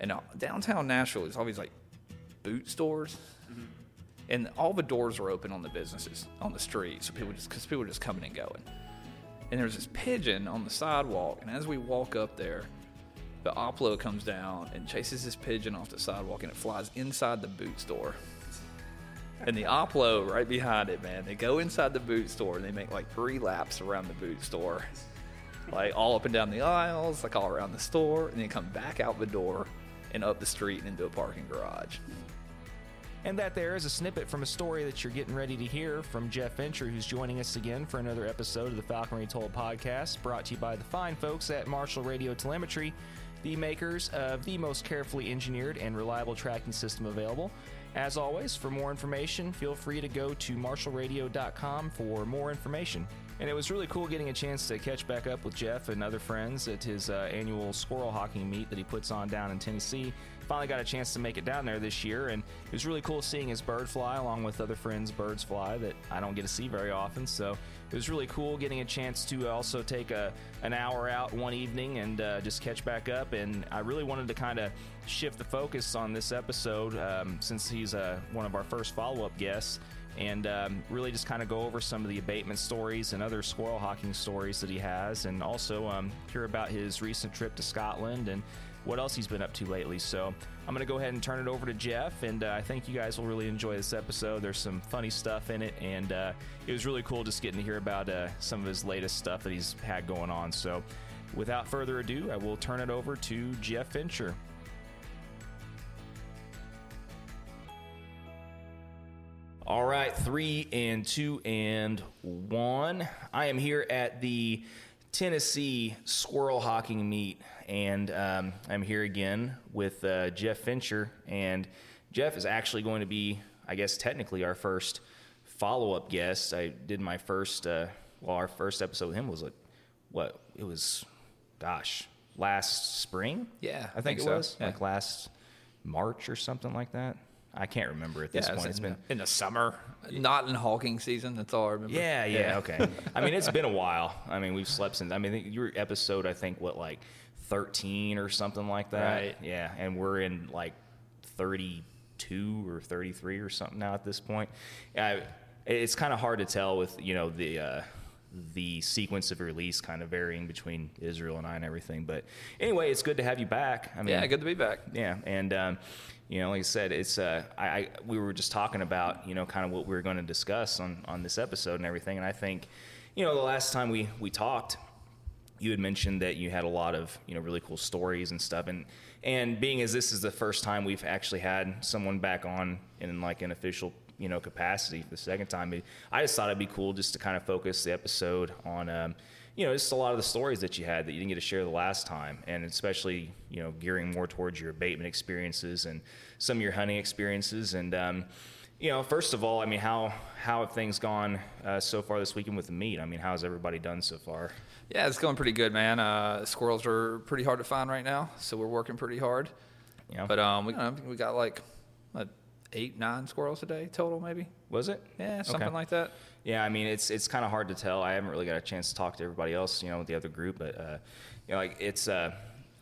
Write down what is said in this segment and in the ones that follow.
And uh, downtown Nashville is always like boot stores, Mm-hmm. and all the doors are open on the businesses on the street, so people just because people were just coming and going. And there's this pigeon on the sidewalk, and as we walk up there, the Oplo comes down and chases this pigeon off the sidewalk, and it flies inside the boot store. And the Oplo right behind it, man. They go inside the boot store and they make like three laps around the boot store, like all up and down the aisles, like all around the store, and then come back out the door and up the street and into a parking garage. And that there is a snippet from a story that you're getting ready to hear from Jeff Fincher, who's joining us again for another episode of the Falconry Told podcast, brought to you by the fine folks at Marshall Radio Telemetry, the makers of the most carefully engineered and reliable tracking system available. As always, for more information, feel free to go to marshallradio.com for more information. And it was really cool getting a chance to catch back up with Jeff and other friends at his uh, annual squirrel hawking meet that he puts on down in Tennessee. Finally got a chance to make it down there this year, and it was really cool seeing his bird fly along with other friends' birds fly that I don't get to see very often. So it was really cool getting a chance to also take a an hour out one evening and uh, just catch back up. And I really wanted to kind of shift the focus on this episode um, since he's uh, one of our first follow up guests and um, really just kind of go over some of the abatement stories and other squirrel hawking stories that he has, and also um, hear about his recent trip to Scotland and what else he's been up to lately. So I'm going to go ahead and turn it over to Jeff, and uh, I think you guys will really enjoy this episode. There's some funny stuff in it, and uh, it was really cool just getting to hear about uh, some of his latest stuff that he's had going on. So without further ado, I will turn it over to Jeff Fincher. All right, three and two and one. I am here at the Tennessee Squirrel Hawking Meet, and um, I'm here again with uh, Jeff Fincher. And Jeff is actually going to be, I guess, technically our first follow up guest. I did my first, uh, well, our first episode with him was like, what? It was, gosh, last spring? Yeah, I think, think it so. was. Yeah. Like last March or something like that. I can't remember at this Yeah, point. it's It's in, been in the summer, not in hawking season. That's all I remember. yeah, yeah, okay. I mean, it's been a while. I mean, we've slept since. I mean, your episode, I think, what like thirteen or something like that. Right. Yeah, and we're in like thirty-two or thirty-three or something now at this point. Uh, it's kind of hard to tell with you know the. Uh, the sequence of release kind of varying between Israel and I and everything, but anyway, it's good to have you back. I mean, yeah, good to be back. yeah, and um, you know, like I said, it's uh, I, I we were just talking about you know kind of what we were going to discuss on on this episode and everything, and I think you know the last time we we talked, you had mentioned that you had a lot of you know really cool stories and stuff, and and being as this is the first time we've actually had someone back on in like an official you know capacity for the second time, I just thought it'd be cool just to kind of focus the episode on. Um, you know, just a lot of the stories that you had that you didn't get to share the last time, and especially you know gearing more towards your abatement experiences and some of your hunting experiences. And um, you know, first of all, I mean, how how have things gone uh, so far this weekend with the meet? I mean, how's everybody done so far? Yeah, it's going pretty good, man. Uh, squirrels are pretty hard to find right now, so we're working pretty hard. Yeah. But um, we, we got like eight, nine squirrels a day total, maybe. Was it? Yeah, something Okay. like that. Yeah, I mean it's it's kind of hard to tell. I haven't really got a chance to talk to everybody else, you know, with the other group, but uh, you know, like it's uh,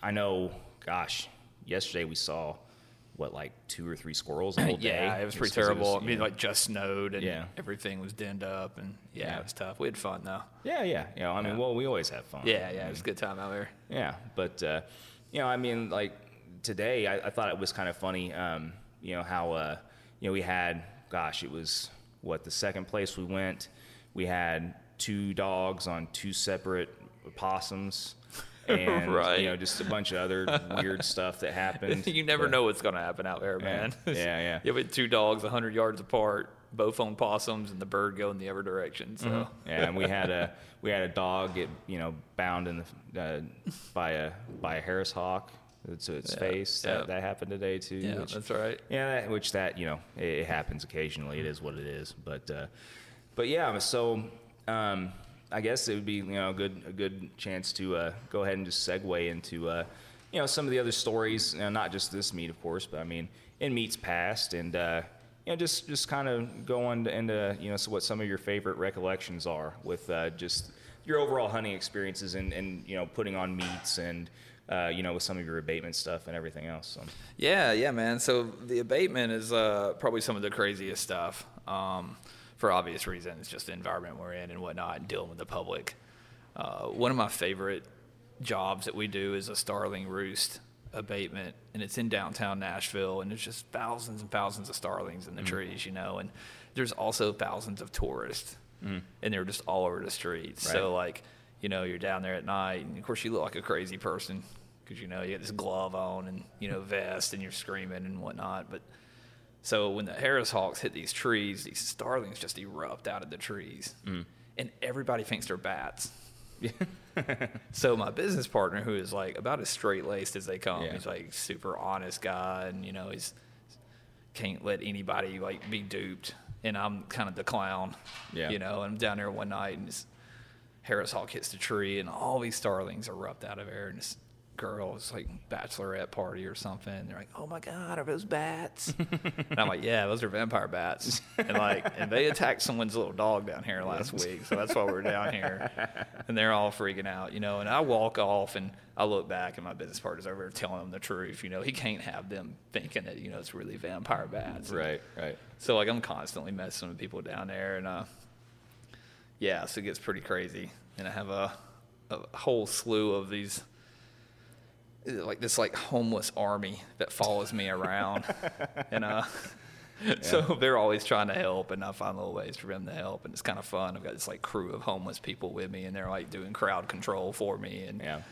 I know, gosh, yesterday we saw what like two or three squirrels the whole day. yeah, it was pretty terrible. was, I mean, know- like just snowed and Yeah. everything was denned up, and yeah, Yeah. it was tough. We had fun though. yeah, yeah, you know, I mean, Yeah. well, we always have fun. Yeah, yeah, it was a good time out there. Yeah, but uh, you know, I mean, like today, I, I thought it was kind of funny. Um, you know how uh, you know we had, gosh, it was what the second place we went. We had two dogs on two separate possums, and Right. you know just a bunch of other weird stuff that happened. you never But- know what's going to happen out there, man. Yeah, yeah. you have two dogs 100 yards apart, both on possums, and the bird going the other direction. So, Mm-hmm. Yeah, and we had a we had a dog get you know bound in the uh, by a by a Harris hawk to its Yeah, face. yeah. That, that happened today too. yeah, which- that's right. Yeah, that, which that you know it, it happens occasionally. It is what it is. But uh, but yeah, so um, I guess it would be you know a good a good chance to uh, go ahead and just segue into uh, you know some of the other stories. You know, not just this meet, of course, but I mean in meets past and. Uh, you know, just just kind of going into, into you know so what some of your favorite recollections are with uh, just your overall hunting experiences and, and you know putting on meets and uh, you know, with some of your abatement stuff and everything else. So. Yeah, yeah, man. So the abatement is uh, probably some of the craziest stuff um, for obvious reasons, just the environment we're in and whatnot, and dealing with the public. Uh, one of my favorite jobs that we do is a starling roost abatement, and it's in downtown Nashville, and there's just thousands and thousands of starlings in the Mm-hmm. trees, you know, and there's also thousands of tourists, and they're just all over the streets. So Mm-hmm. Like, you know, you're down there at night, and of course you look like a crazy person because you know you got this glove on and you know vest, and you're screaming and whatnot, but. So when the Harris Hawks hit these trees, these starlings just erupt out of the trees, mm. and everybody thinks they're bats. so my business partner, who is like about as straight laced as they come, Yeah. he's like super honest guy, and you know he's can't let anybody like be duped. And I'm kind of the clown, Yeah. you know. And I'm down there one night, and this Harris Hawk hits the tree, and all these starlings erupt out of there, and this girl is like bachelorette party or something. And they're like, "Oh my god, are those bats?" and I'm like, "Yeah, those are vampire bats." And like, and they attacked someone's little dog down here last week, so that's why we're down here. And they're all freaking out, you know. And I walk off, and I look back, and my business partner's over there telling them the truth. You know, he can't have them thinking that you know it's really vampire bats. And Right, right. so like I'm constantly messing with people down there, and uh, yeah, so it gets pretty crazy. And I have a, a whole slew of these, like this like homeless army that follows me around, and uh, so they're always trying to help, and I find little ways for them to help, and it's kind of fun. I've got this like crew of homeless people with me, and they're like doing crowd control for me, and Yeah.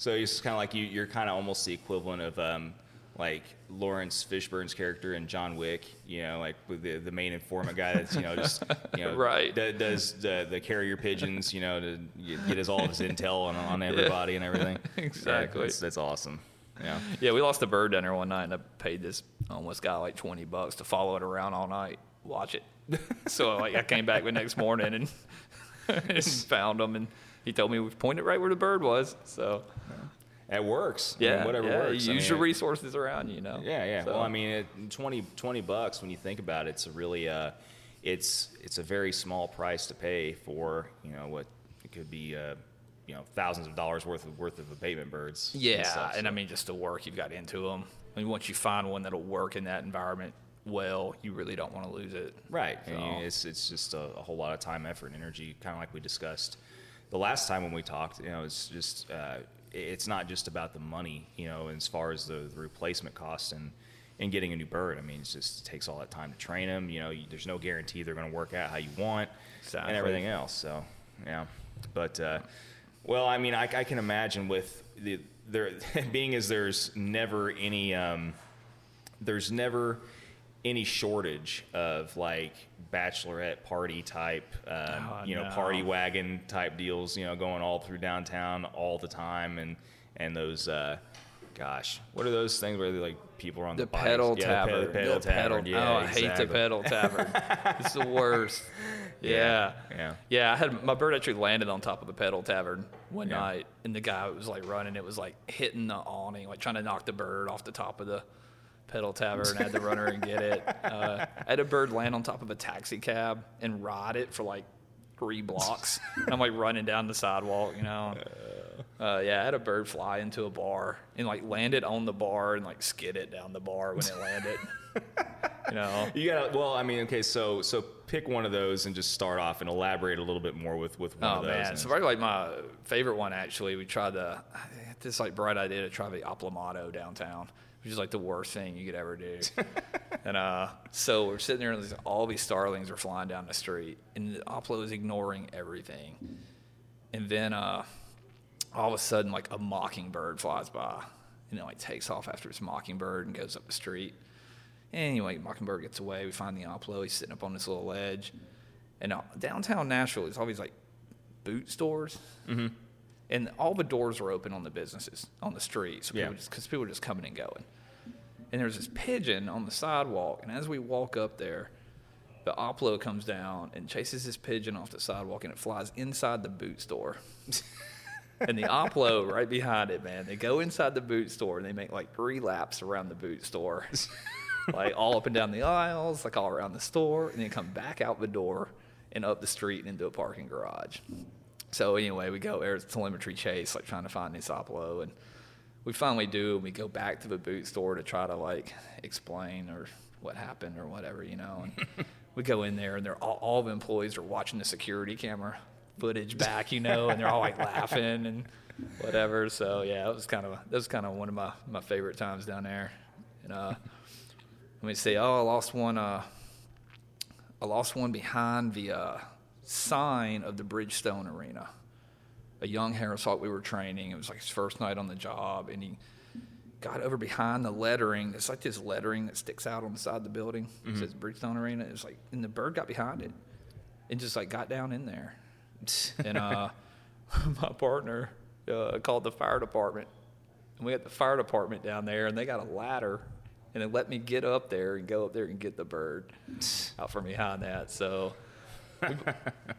So it's kind of like you, you're kind of almost the equivalent of um, like Laurence Fishburne's character in John Wick. You know, like with the, the main informant guy that's you know just you know Right. do- does the, the carrier pigeons you know to get his all of his intel on, on everybody and everything. Exactly. Yeah, that's, that's awesome. Yeah. Yeah, we lost a bird dinner one night, and I paid this homeless guy like twenty bucks to follow it around all night, watch it. so like I came back the next morning and, and found him, and he told me we pointed right where the bird was. So It works. I mean, yeah, whatever yeah, works. You I use mean, your resources around you, you know. Yeah, yeah. So- Well, I mean, it, 20, 20 bucks when you think about it, it's a really, uh, it's it's a very small price to pay for you know what it could be, uh, you know, thousands of dollars worth of worth of abatement birds. and Yeah, stuff, and I mean just the work you've got into them. I mean, once you find one that'll work in that environment well, you really don't want to lose it. Right. So- And it's it's just a, a whole lot of time, effort, and energy, kind of like we discussed the last time when we talked. You know, it's just uh, it's not just about the money. You know, as far as the, the replacement cost and and getting a new bird. I mean, it's just it takes all that time to train them. You know, you, there's no guarantee they're going to work out how you want Exactly. and everything else. So, yeah. But uh, well, I mean, I, I can imagine with the there being as there's never any. Um, there's never any shortage of like bachelorette party type, um, Oh, you know, no. party wagon type deals, you know, going all through downtown all the time, and and those, uh, gosh, what are those things where they, like people are on the, The bikes? pedal yeah, tavern. The pe- pedal The tavern. Yeah, oh, I hate the pedal tavern. it's the worst. Yeah. yeah. Yeah, I had my bird actually landed on top of the pedal tavern one Yeah. night, and the guy was like running. It was like hitting the awning, like trying to knock the bird off the top of the pedal tavern. I had to run her and get it. Uh, I had a bird land on top of a taxi cab and ride it for like three blocks. and I'm like running down the sidewalk, you know. Uh, yeah, I had a bird fly into a bar and like land it on the bar and like skid it down the bar when it landed. you know. You gotta. Well, I mean, okay, so so pick one of those and just start off and elaborate a little bit more with with one Oh of those. Oh man, so probably like my favorite one actually. We tried the this like bright idea to try the Aplomado downtown, which is like the worst thing you could ever do. and uh, so we're sitting there and there's- all these starlings are flying down the street, and the Oplo is ignoring everything. And then uh, all of a sudden, like a mockingbird flies by, and it like takes off after this mockingbird and goes up the street. Anyway, Mockingbird gets away. We find the Oplo. He's sitting up on this little ledge. And uh, downtown Nashville, there's always like boot stores. Mm-hmm. And all the doors were open on the businesses on the street. So Yeah. people because people were just coming and going. And there's this pigeon on the sidewalk. And as we walk up there, the Oplo comes down and chases this pigeon off the sidewalk and it flies inside the boot store. and the Oplo right behind it, man. They go inside the boot store and they make like three laps around the boot store, like all up and down the aisles, like all around the store, and then come back out the door and up the street and into a parking garage. So anyway, we go there's telemetry chase, like trying to find this Oplo, and we finally do, and we go back to the boot store to try to like explain or what happened or whatever, you know. And we go in there, and they're all, all the employees are watching the security camera footage back, you know, and they're all like laughing and whatever. So yeah, it was kind of that was kind of one of my my favorite times down there. And uh, let me see. Oh, I lost one. Uh, I lost one behind the uh, sign of the Bridgestone Arena. A young Harris Hawk we were training. It was like his first night on the job, and he got over behind the lettering. It's like this lettering that sticks out on the side of the building. It says Bridgestone Arena. It's like, and the bird got behind it, and just like got down in there. and uh, my partner uh, called the fire department, and we got the fire department down there, and they got a ladder, and they let me get up there and go up there and get the bird out from behind that. So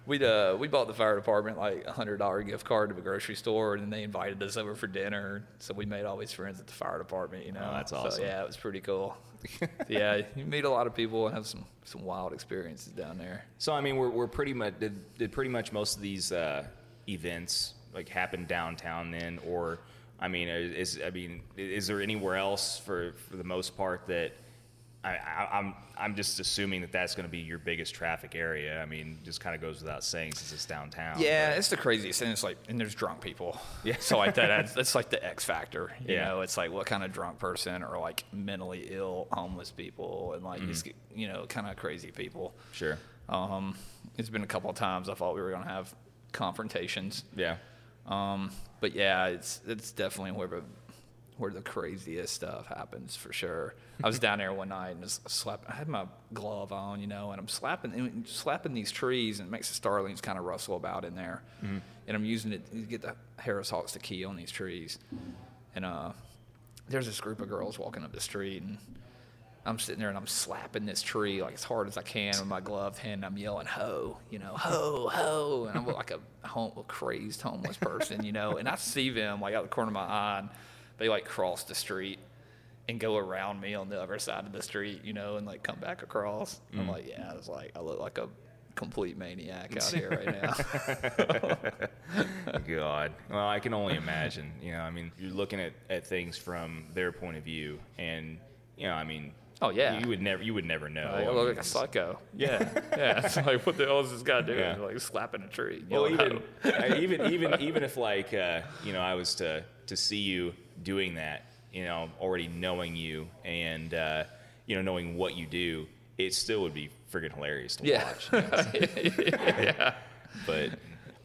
we uh, we bought the fire department like a hundred dollar gift card to the grocery store, and then they invited us over for dinner. So we made all these friends at the fire department. You know, Oh, that's So, awesome. yeah, it was pretty cool. yeah, you meet a lot of people and have some some wild experiences down there. So I mean, we're, we're pretty much did, did pretty much most of these uh, events like happen downtown then, or I mean, is I mean, is there anywhere else for for the most part that I, I, I'm I'm just assuming that that's going to be your biggest traffic area. I mean, just kind of goes without saying since it's downtown. Yeah, but- it's the craziest and It's like, and there's drunk people. Yeah. So like that, that's, like the X factor. You Yeah. know, it's like what kind of drunk person or like mentally ill homeless people and like these, you know, kind of crazy people. sure. Um, it's been a couple of times I thought we were gonna have confrontations. Yeah. Um, but yeah, it's it's definitely where the where the craziest stuff happens for sure. I was down there one night and just slapping. I had my glove on, you know, and I'm slapping and slapping these trees, and it makes the starlings kind of rustle about in there. And I'm using it to get the Harris Hawks to key on these trees. And uh, there's this group of girls walking up the street, and I'm sitting there and I'm slapping this tree like as hard as I can with my gloved hand. I'm yelling "ho," you know, "ho, ho," and I'm like a, home, a crazed homeless person, you know. And I see them like out the corner of my eye, and they like cross the street and go around me on the other side of the street, you know, and like come back across. I'm like, yeah, I was like, I look like a complete maniac out here right now. God. Well, I can only imagine. You know, I mean, you're looking at, at things from their point of view, and you know, I mean, Oh, yeah. you would never, you would never know. Like, I I look mean, like a it's- psycho. Yeah, yeah. It's like, what the hell is this guy doing? Yeah. Like slapping a tree. Well, even even even even if like uh, you know, I was to to see you doing that, you know, already knowing you and uh, you know knowing what you do, it still would be friggin' hilarious to Yeah. watch. yeah. but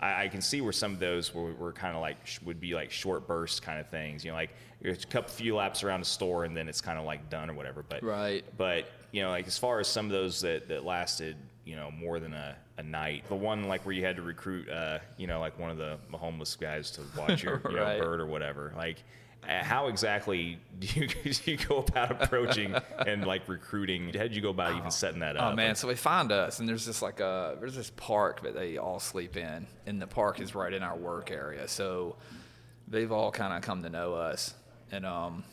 I, I can see where some of those were, were kind of like sh- would be like short burst kind of things. You know, like there's a couple few laps around the store and then it's kind of like done or whatever. But Right. But you know, like as far as some of those that that lasted, you know, more than a, a night. The one like where you had to recruit, uh, you know, like one of the homeless guys to watch your you Right. know, bird or whatever. Like. uh, How exactly do you, do you go about approaching and like recruiting? How did you go about even setting that up? Oh man, so they find us, and there's this like a there's this park that they all sleep in, and the park is right in our work area. So they've all kind of come to know us, and um,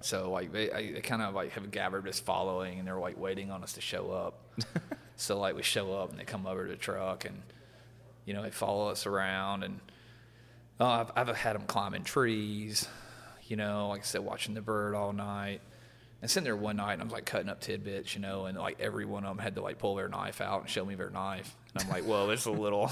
so like they I, kind of like have gathered this following, and they're like waiting on us to show up. so like we show up, and they come over to the truck, and you know they follow us around, and uh, I've, I've had them climbing trees, you know, like I said, watching the bird all night. And sitting there one night, and I was like cutting up tidbits, you know, and like every one of them had to like pull their knife out and show me their knife. And I'm like, whoa, it's a little,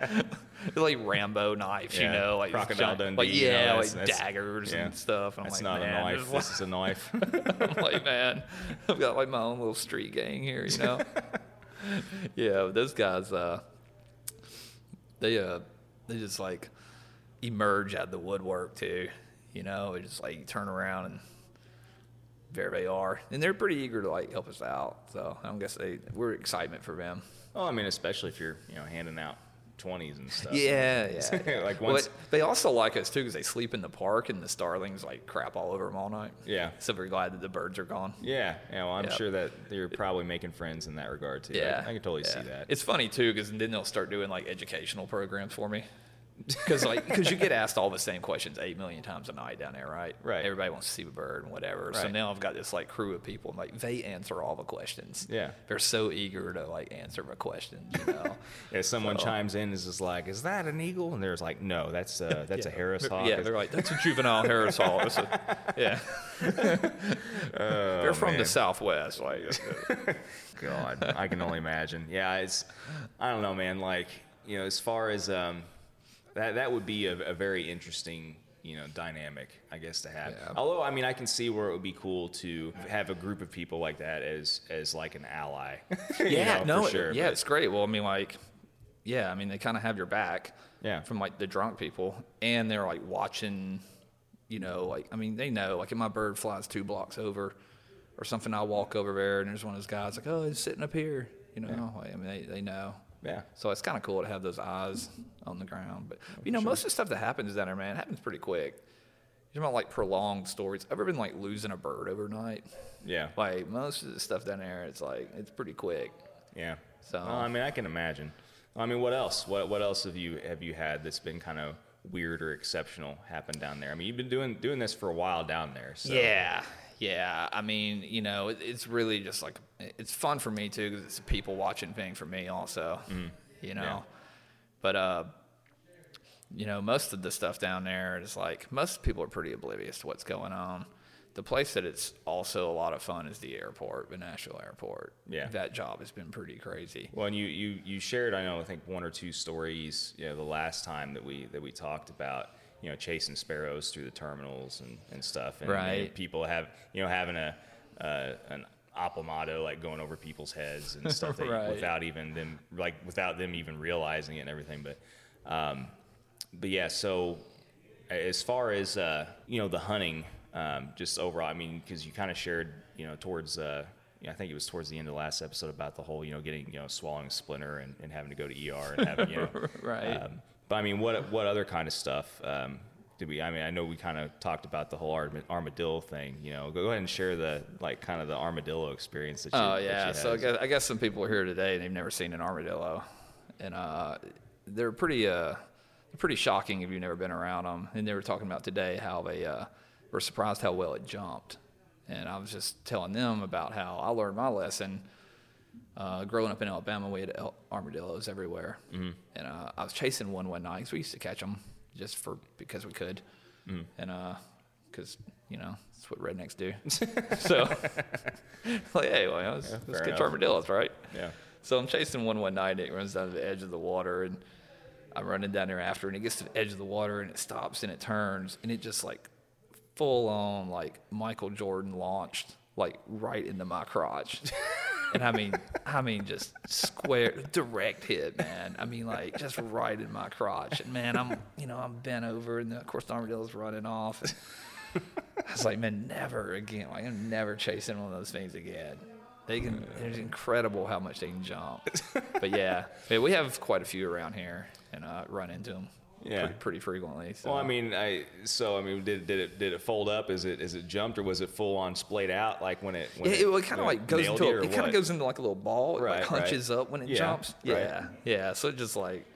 like Rambo knives, you know, like Crocodile Dundee, like you know, yeah, like daggers yeah. and stuff. And I'm That's like, not a knife. This is a knife. I'm like, man, I've got like my own little street gang here, you know. yeah, but those guys, uh, they uh, they just like emerge out of the woodwork too, you know. It's just like you turn around and there they are, and they're pretty eager to like help us out. So I guess they we're excitement for them. Oh, I mean, especially if you're, you know, handing out twenties and stuff. Yeah, yeah. Like Well, once- they also like us too because they sleep in the park and the starlings like crap all over them all night. Yeah. So we're glad that the birds are gone. Yeah, yeah. Well, I'm Yep. sure that you're probably making friends in that regard too. I- Yeah, I, can totally yeah. see that. It's funny too because then they'll start doing like educational programs for me. Because like because you get asked all the same questions eight million times a night down there, right? Right. Everybody wants to see a bird and whatever. Right. So now I've got this like crew of people, and like they answer all the questions. Yeah. they're so eager to like answer the questions. You know. If someone So- chimes in, is just like, "Is that an eagle?" and there's like, "No, that's a that's a Yeah. Harris hawk." Yeah, they're like, that's a juvenile Harris hawk. A- yeah. they're from Oh, man. the Southwest. Like, God, I can only imagine. Yeah, it's I don't know, man. Like you know, as far as um, that that would be a, a very interesting you know dynamic, I guess, to have. Yeah. Although I mean, I can see where it would be cool to have a group of people like that as as like an ally. you yeah, know, no, for sure. yeah, but- it's great. Well, I mean, like, yeah, I mean, they kind of have your back. Yeah. From like the drunk people, and they're like watching, you know, like I mean, they know. Like, if my bird flies two blocks over, or something, I walk over there, and there's one of those guys like, oh, he's sitting up here. You know, like, I mean, they, they know. Yeah. So it's kind of cool to have those eyes on the ground. But you know, most of the stuff that happens down there, man, happens pretty quick. You're about like prolonged stories. Ever been like losing a bird overnight? Yeah. Like most of the stuff down there, it's like it's pretty quick. Yeah. So- Well, I mean, I can imagine. I mean, what else? What what else have you have you had that's been kind of weird or exceptional happen down there? I mean, you've been doing doing this for a while down there. So. Yeah, yeah. I mean, you know, it, it's really just like it's fun for me too because it's a people watching thing for me also. You know, Yeah. but uh, you know, most of the stuff down there is like most people are pretty oblivious to what's going on. The place that it's also a lot of fun is the airport, the Nashville airport. Yeah. that job has been pretty crazy. Well, and you, you, you shared, I know, I think one or two stories, you know, the last time that we that we talked about, you know, chasing sparrows through the terminals and, and stuff, and Right. people have, you know, having a uh, an aplomado like going over people's heads and stuff that, Right. without even them like without them even realizing it and everything. But um, but yeah, so as far as uh, you know the hunting, um, just overall, I mean, because you kind of shared, you know, towards uh, you know, I think it was towards the end of the last episode about the whole, you know, getting you know swallowing a splinter and, and having to go to ER and having, you know, Right. Um, but I mean, what what other kind of stuff um, did we? I mean, I know we kind of talked about the whole armadillo thing. You know, go ahead and share the like kind of the armadillo experience that you. Oh yeah, so I guess, I guess some people are here today and they've never seen an armadillo, and uh, they're pretty uh, pretty shocking if you've never been around them. And they were talking about today how they uh, were surprised how well it jumped, and I was just telling them about how I learned my lesson. Uh, growing up in Alabama, we had el- armadillos everywhere, mm-hmm. and uh, I was chasing one one night 'cause we used to catch them just for because we could, and because you know that's what rednecks do. so, like, hey, well, let's, let's catch enough. armadillos, right? Yeah. So I'm chasing one one night, and it runs down to the edge of the water, and I'm running down there after, and it gets to the edge of the water, and it stops, and it turns, and it just like full on like Michael Jordan launched like right into my crotch. And I mean, I mean, just square, direct hit, man. I mean, like just right in my crotch. And man, I'm, you know, I'm bent over, and of course the armadillo's running off. I was like, man, never again. Like, I'm never chasing one of those things again. They can. It's incredible how much they can jump. But yeah, yeah, we have quite a few around here, and uh, run into them. Yeah. pretty, pretty frequently. So. Well, I mean, I so I mean, did, did it did it fold up? Is it is it jumped or was it full on splayed out? Like when it when Yeah, it, it kind of like goes into a, it kind of goes into like a little ball. It Right, like right. hunches up when it Yeah, jumps. right. Yeah, yeah. So it just like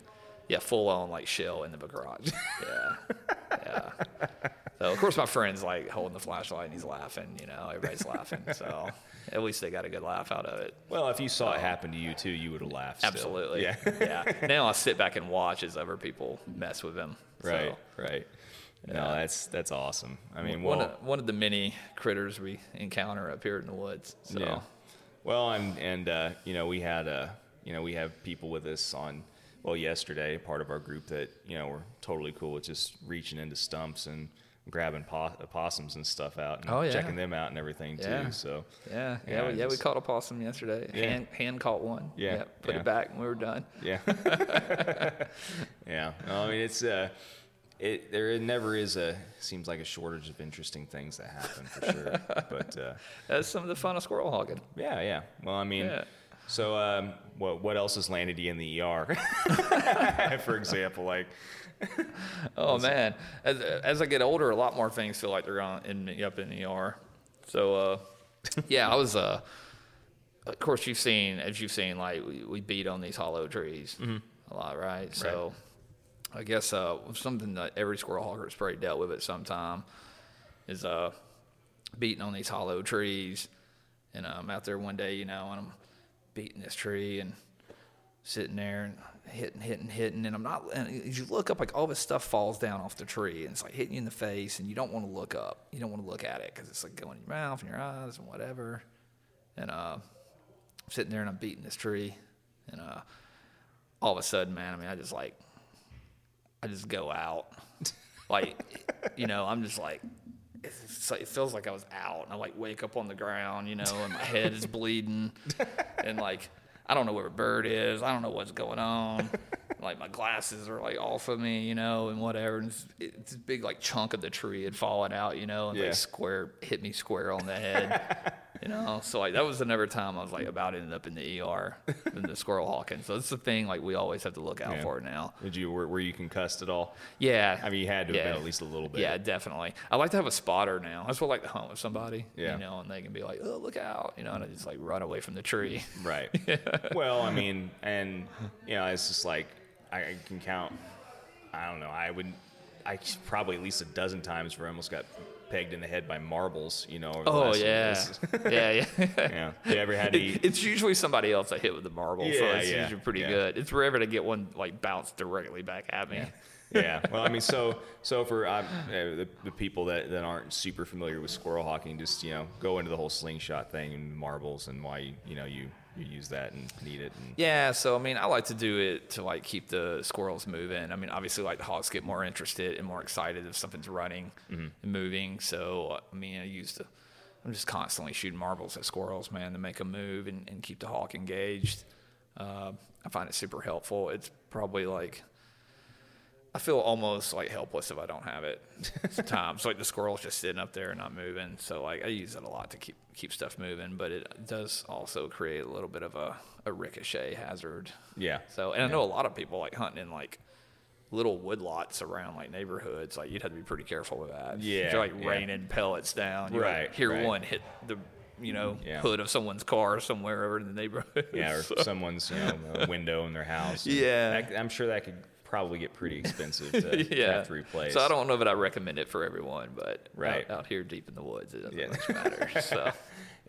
yeah, full on like shell in the garage. yeah, yeah. So of course my friend's like holding the flashlight and he's laughing. You know, everybody's laughing. So at least they got a good laugh out of it. Well, if you saw it happen to you too, you would have laughed. still. Absolutely. Yeah. yeah. Now I sit back and watch as other people mess with him. right. So, Right. No, that's that's awesome. I mean, one, well, of, one of the many critters we encounter up here in the woods. So. Yeah. Well, and and uh, you know we had uh, you know we have people with us on well yesterday, part of our group that you know were totally cool with just reaching into stumps and grabbing po- possums and stuff out and Oh, yeah. checking them out and everything too. Yeah. So Yeah, yeah, Yeah, we, yeah. We caught a possum yesterday. Yeah. Hand, hand caught one. Yeah, put it back and we were done. yeah, yeah. No, I mean it's uh, it there never is a seems like a shortage of interesting things that happen for sure. but uh, That's some of the fun of squirrel hawking. yeah, yeah. Well, I mean. So, um, what what else has landed you in the ER? For example, like Oh man, as as I get older, a lot more things feel like they're on in me up in the ER. So uh, yeah, I was uh, of course you've seen as you've seen like we, we beat on these hollow trees a lot, right? So I guess uh, something that every squirrel hawker's probably dealt with at some time is uh, beating on these hollow trees. And I'm out there one day, you know, and I'm beating this tree and sitting there and hitting, hitting, hitting. And I'm not, and as you look up, like all this stuff falls down off the tree and it's like hitting you in the face. And you don't want to look up. You don't want to look at it because it's like going in your mouth and your eyes and whatever. And uh, I'm sitting there and I'm beating this tree. And uh, all of a sudden, man, I mean, I just like, I just go out. like, you know, I'm just like, it's like, it feels like I was out, and I like wake up on the ground, you know, and my head is bleeding, and like I don't know where a bird is, I don't know what's going on, like my glasses are like off of me, you know, and whatever. And it's, it's a big like chunk of the tree had fallen out, you know, and Yeah. like square hit me square on the head. You know, so like that was another time I was like about ended up in the ER in the squirrel hawking. So it's the thing like we always have to look out Yeah. for now. Did you were, were you concussed at all? Yeah. I mean, you had to have been at least a little bit. Yeah, definitely. I like to have a spotter now. I just like to hunt with somebody, Yeah. you know, and they can be like, "Oh, look out," you know, and I just like run away from the tree. Right. Well, I mean, and you know, it's just like I I can count. I don't know. I would. I probably at least a dozen times where I almost got pegged in the head by marbles. You know. Oh last- yeah, yeah, yeah. yeah. You ever had to It- eat? it's usually somebody else I hit with the marble, so Yeah, it's yeah, usually pretty yeah. good. It's rare to get one like bounced directly back at me. yeah. Well, I mean, so so for um, uh, the, the people that, that aren't super familiar with squirrel hawking, just you know, go into the whole slingshot thing and marbles and why you know you you use that and need it. And, Yeah, so I mean, I like to do it to like keep the squirrels moving. I mean, obviously, like the hawks get more interested and more excited if something's running Mm-hmm. and moving. So I mean, I used to, I'm just constantly shooting marbles at squirrels, man, to make them move and, and keep the hawk engaged. Uh, I find it super helpful. It's probably like I feel almost like helpless if I don't have it. Sometimes, like the squirrel's just sitting up there and not moving. So like I use it a lot to keep keep stuff moving, but it does also create a little bit of a, a ricochet hazard. yeah. So and I know a lot of people like hunting in like little woodlots around like neighborhoods. Like you'd have to be pretty careful with that. Yeah, if you're like yeah. raining pellets down. You Right, Like, hear right. one hit the you know mm, Yeah. hood of someone's car somewhere over in the neighborhood. Yeah, or So- someone's you know window in their house. Yeah. That- I'm sure that could probably get pretty expensive to, yeah. have to replace. So I don't know that I recommend it for everyone, but Right. out, out here deep in the woods, it doesn't Yeah. much matter. So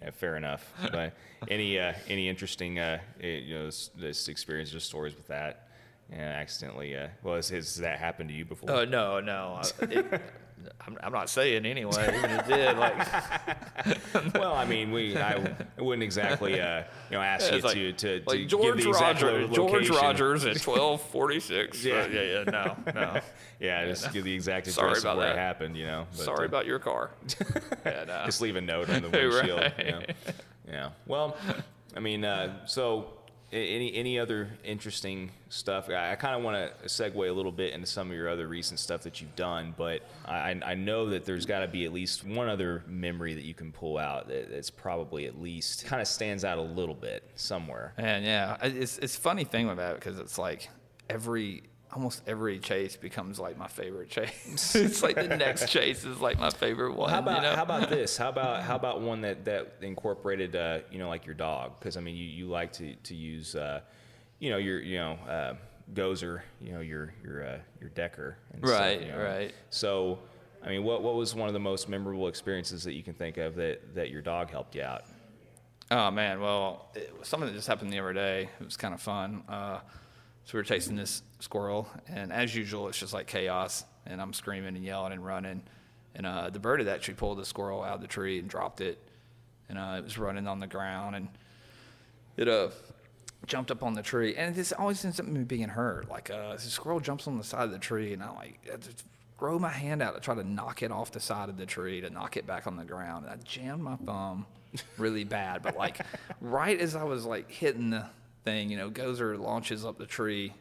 Yeah, fair enough. But any uh, any interesting uh, eh, you know this, this experience or stories with that? And accidentally, uh, well, has, has that happened to you before? Oh no, no. I- It, I'm, I'm not saying anyway. Even if it did, like well, I mean, we I wouldn't exactly uh, you know ask you it's like, to to, to like give George the exact lo- Rogers, George. Rogers at 1246. Yeah. yeah, yeah, yeah. No, no. Yeah, just give the exact Sorry address of where it happened. You know. But, Sorry uh, about your car. Yeah, no. just leave a note on the windshield. Right. you know? Yeah. Well, I mean, uh, so any any other interesting stuff? I, I kind of want to segue a little bit into some of your other recent stuff that you've done, but I, I know that there's got to be at least one other memory that you can pull out that, that's probably at least kind of stands out a little bit somewhere. And yeah, it's it's funny thing about that because it's like every almost every chase becomes like my favorite chase. it's like the next chase is like my favorite one. How about you know? how about this? How about how about one that that incorporated uh, you know like your dog? Because I mean you, you like to to use uh, you know your you know uh, Gozer, you know your your uh, your Decker, and stuff, Right, you know. right. So I mean, what what was one of the most memorable experiences that you can think of that that your dog helped you out? Oh man, well, it was something that just happened the other day. It was kind of fun. Uh, so we were chasing this squirrel, and as usual, it's just like chaos, and I'm screaming and yelling and running. And uh, the bird had actually pulled the squirrel out of the tree and dropped it, and uh, it was running on the ground, and it uh jumped up on the tree, and this always ends up being hurt. Like uh, the squirrel jumps on the side of the tree, and I like I just throw my hand out to try to knock it off the side of the tree to knock it back on the ground, and I jammed my thumb really bad. But like right as I was like hitting the thing, you know, Gozer launches up the tree,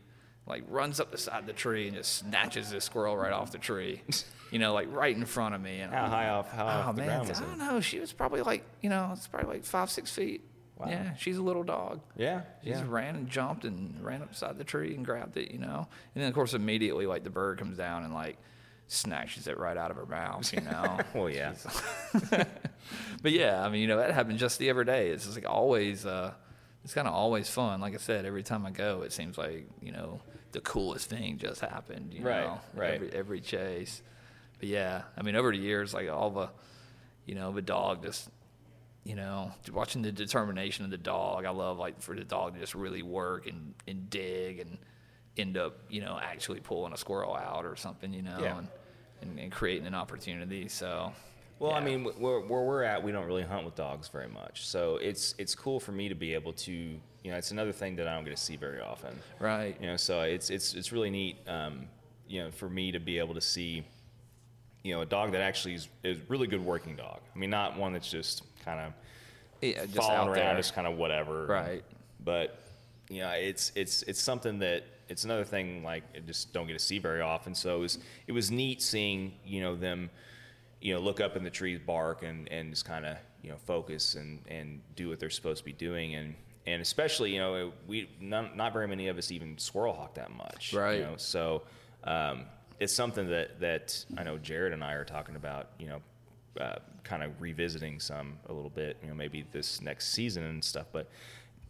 like runs up the side of the tree and just snatches this squirrel right off the tree. You know, like right in front of me. And How high off? How Oh off the man, ground was I don't know. She was probably like, you know, it's probably like five, six feet. Wow. Yeah, she's a little dog. Yeah, She yeah. just ran and jumped and ran up beside the tree and grabbed it, you know. And then of course immediately like the bird comes down and like snatches it right out of her mouth, you know. Well, yeah. but yeah, I mean, you know, that happened just the other day. It's just like always uh, it's kind of always fun. Like I said, every time I go, it seems like you know the coolest thing just happened. You Right, know, right. Every, every chase. But yeah, I mean, over the years, like all the, you know, the dog just, you know, watching the determination of the dog. I love like for the dog to just really work and and dig and end up, you know, actually pulling a squirrel out or something. You know, Yeah. and, and and creating an opportunity. So. Well, I mean, where, where we're at, we don't really hunt with dogs very much. So it's it's cool for me to be able to, you know, it's another thing that I don't get to see very often. Right. You know, so it's it's it's really neat, um, you know, for me to be able to see, you know, a dog that actually is is really good working dog. I mean, not one that's just kind of Yeah, just following out around, there. just kind of whatever. Right. But you know, it's it's it's something that it's another thing like I just don't get to see very often. So it was it was neat seeing you know them, you know, look up in the trees, bark, and and just kind of you know focus and and do what they're supposed to be doing and. And especially, you know, we not, not very many of us even squirrel hawk that much, Right. You know? So um, it's something that that I know Jared and I are talking about, you know, uh, kind of revisiting some a little bit, you know, maybe this next season and stuff. But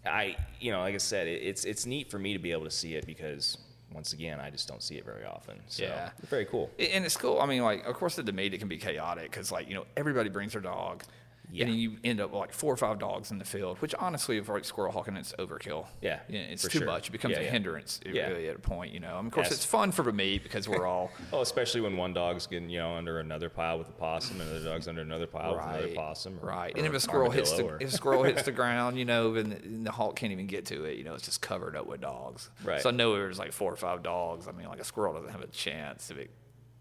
I, you know, like I said, it, it's it's neat for me to be able to see it because once again, I just don't see it very often. So Yeah. very cool. And it's cool. I mean, like, of course, the meet it can be chaotic because, like, you know, everybody brings their dog, Yeah. and then you end up with, like four or five dogs in the field. Which, honestly, for like squirrel hawking, it's overkill. Yeah, it's for too sure. much. It becomes Yeah, a yeah. hindrance. Yeah. really at a point, you know. I mean, of course, Yes. it's fun for the meet because we're all Oh, especially when one dog's getting you know under another pile with a possum, and another dog's under another pile with another possum. or- right. or and if a squirrel hits the or- if a squirrel hits the ground, you know, then the, then the hawk can't even get to it. You know, it's just covered up with dogs. Right. So I know there's like four or five dogs. I mean, like a squirrel doesn't have a chance if it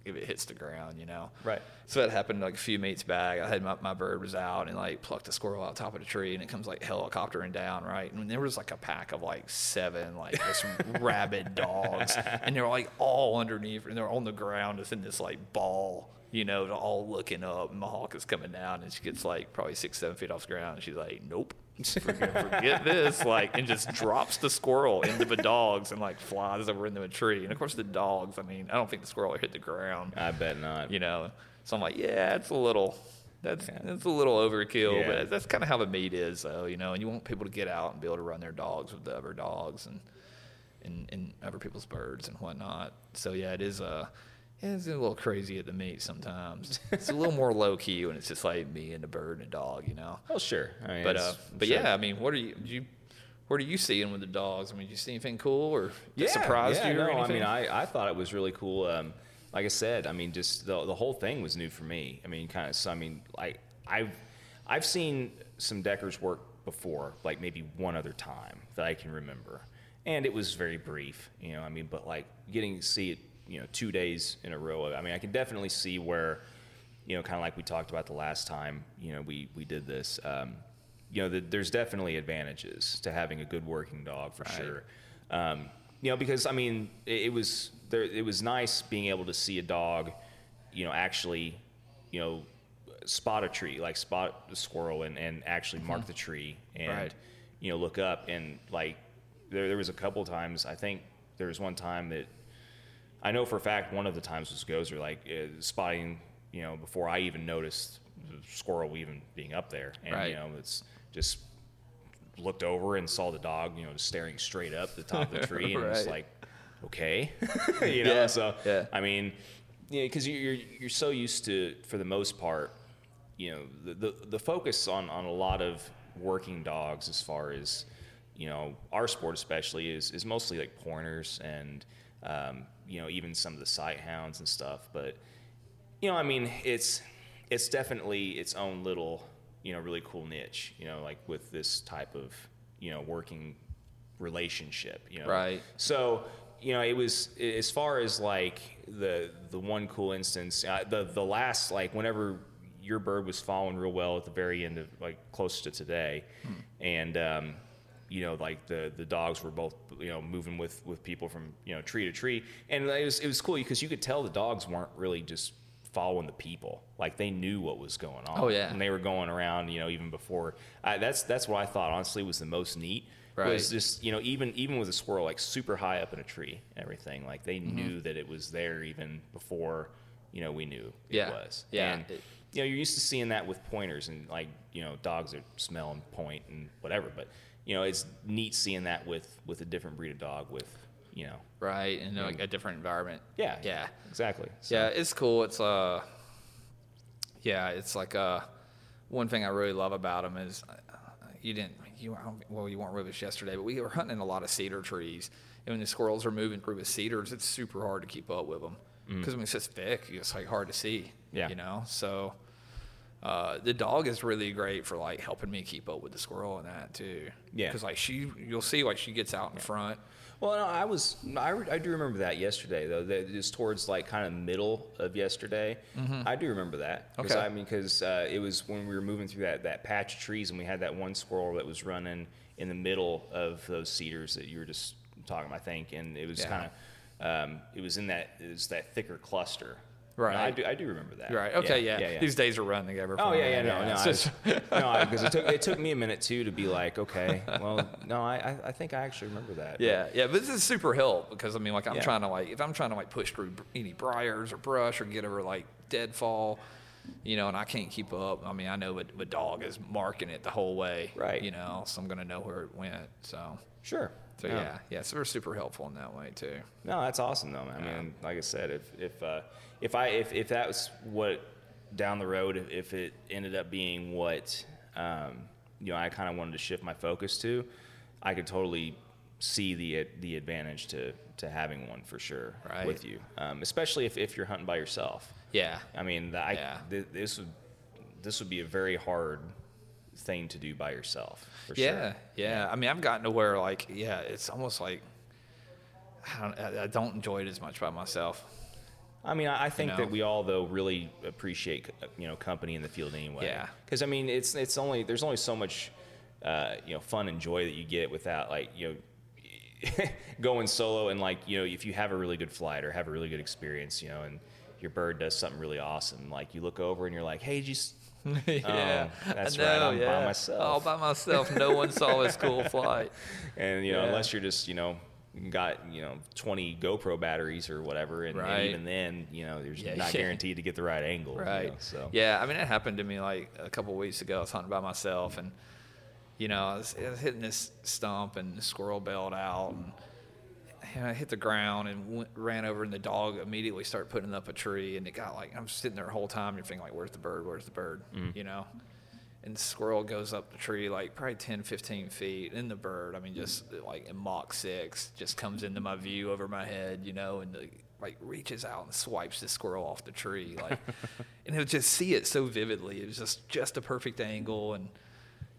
if it hits the ground. You know. Right. So that happened like a few meets back. I had my, my bird was out and like plucked a squirrel out top of the tree and it comes like helicoptering down, right? And there was like a pack of like seven like just rabid dogs and they're like all underneath and they're on the ground just in this like ball, you know, all looking up and my hawk is coming down and she gets like probably six, seven feet off the ground and she's like, Nope. Forget, forget this, like, and just drops the squirrel into the dogs and like flies over into a tree. And of course, the dogs. I mean, I don't think the squirrel hit the ground I bet not. you know. So I'm like, yeah, it's a little, that's that's a little overkill, Yeah. but that's kind of how the meet is, though, you know. And you want people to get out and be able to run their dogs with the other dogs and and, and other people's birds and whatnot. So yeah, it is uh, it's a little crazy at the meet sometimes. it's a little more low key when it's just like me and the bird and a dog, you know. Oh, sure. I mean, But uh, but sure. yeah, I mean, what are you? Do you what are you seeing with the dogs? I mean, did you see anything cool or yeah, surprised yeah, you? or No, I mean, I, I thought it was really cool. Um, like I said, I mean, just the, the whole thing was new for me. I mean, kind of. So, I mean, like I've I've seen some Deckers work before, like maybe one other time that I can remember, and it was very brief. You know, I mean, but like getting to see it, you know, two days in a row. I mean, I can definitely see where, you know, kind of like we talked about the last time. You know, we we did this. Um, you know, the, there's definitely advantages to having a good working dog for sure. Um, you know, because I mean, it, it was there. It was nice being able to see a dog, you know, actually, you know, spot a tree, like spot the squirrel, and, and actually mark the tree, and Right. you know, look up and like there there was a couple times. I think there was one time that I know for a fact one of the times was Gozer like uh, spotting, you know, before I even noticed the squirrel even being up there, and Right. you know, it's just looked over and saw the dog, you know, staring straight up the top of the tree, and it's like, okay, you know. Yeah, So yeah. I mean, yeah, because you're you're so used to, for the most part, you know, the, the the focus on on a lot of working dogs, as far as you know, our sport especially is is mostly like pointers and um, you know even some of the sight hounds and stuff. But you know, I mean, it's it's definitely its own little you know really cool niche. You know, like with this type of you know working relationship. You know, Right. So you know, it was as far as like the the one cool instance, uh, the the last like whenever your bird was following real well at the very end of like close to today, and um, you know like the the dogs were both you know moving with with people from you know tree to tree, and it was it was cool because you could tell the dogs weren't really just following the people like they knew what was going on Oh, yeah. and they were going around you know even before I, that's that's what i thought honestly was the most neat Right. was just you know even even with a squirrel like super high up in a tree and everything like they Mm-hmm. knew that it was there even before you know we knew Yeah. it was Yeah. and It- you know, you're used to seeing that with pointers and like you know dogs that smell and point and whatever. But you know, it's neat seeing that with with a different breed of dog with you know. right, in like a different environment. Yeah. yeah, Exactly. So, yeah. It's cool. It's uh, yeah, it's like uh, one thing I really love about them is uh, you didn't you well you weren't with us yesterday, but we were hunting a lot of cedar trees, and when the squirrels are moving through the cedars, it's super hard to keep up with them because I mean it's just thick. It's like hard to see. Mm. Yeah. you know. So uh, the dog is really great for like helping me keep up with the squirrel and that too. Yeah. because like she, you'll see like she gets out in front. Well, no, I was I, re- I do remember that yesterday though. That is towards like kind of middle of yesterday. I do remember that. Okay. I mean, because uh, it was when we were moving through that that patch of trees and we had that one squirrel that was running in the middle of those cedars that you were just talking. about, I think, and it was Yeah. kind of um, it was in that it was that thicker cluster. Right. No, I do I do remember that. Right. Okay. Yeah. Yeah. These days are running together. Oh yeah, yeah, no, no, I no, because it took it took me a minute too to be like, okay, well, no, I I- think I actually remember that. Yeah, yeah, but this is super help because I mean, like, I'm Yeah. trying to like, if I'm trying to like push through any briars or brush or get over like deadfall, you know, and I can't keep up. I mean, I know what the dog is marking it the whole way, Right. You know, so I'm gonna know where it went. So, sure. so No. yeah, yeah, so we're super helpful in that way too. No, that's awesome though. Man. I mean, like I said, if if uh, if I if if that was what down the road, if, if it ended up being what um, you know, I kind of wanted to shift my focus to, I could totally see the the advantage to to having one for sure Right. with you, um, especially if, if you're hunting by yourself. Yeah, I mean, the, I, Yeah. th- this would this would be a very hard thing to do by yourself. For yeah, sure. yeah, I mean, I've gotten to where like, yeah, it's almost like I don't, I don't enjoy it as much by myself. I mean, I I think know? that we all though really appreciate you know company in the field anyway. Yeah. Because I mean, it's it's only there's only so much uh, you know fun and joy that you get without like you know going solo and like you know if you have a really good flight or have a really good experience, you know, and your bird does something really awesome, like you look over and you're like, hey, just yeah, Oh, that's I right, I'm by myself. All by myself. No one saw this cool flight. and you know Yeah. unless you're just you know got you know 20 GoPro batteries or whatever, and, and even then you know there's Yeah, not yeah. guaranteed to get the right angle. you Right. know, so Yeah, I mean, it happened to me like a couple weeks ago. I was hunting by myself, and you know, I was, I was hitting this stump, and the squirrel bailed out, and, and I hit the ground and went, ran over, and the dog immediately started putting up a tree, and it got like I'm sitting there the whole time, and you're thinking like, "Where's the bird? Where's the bird?" Mm-hmm. You know. And the squirrel goes up the tree like probably 10, 15 feet. And the bird, I mean, just like in Mach 6, just comes into my view over my head, you know, and the, like reaches out and swipes the squirrel off the tree. Like, and he'll just see it so vividly. It was just, just a perfect angle. And,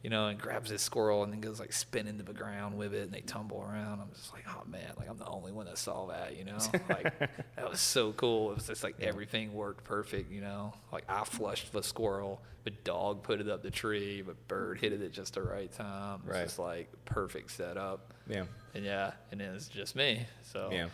you know, and grabs this squirrel and then goes like spinning to the ground with it and they tumble around. I'm just like, oh man, like I'm the only one that saw that, you know? Like, that was so cool. It was just like everything worked perfect, you know? Like I flushed the squirrel, but dog put it up the tree, but bird hit it at just the right time. It's Right. just like perfect setup. yeah. And yeah, and then it's just me. So Yeah.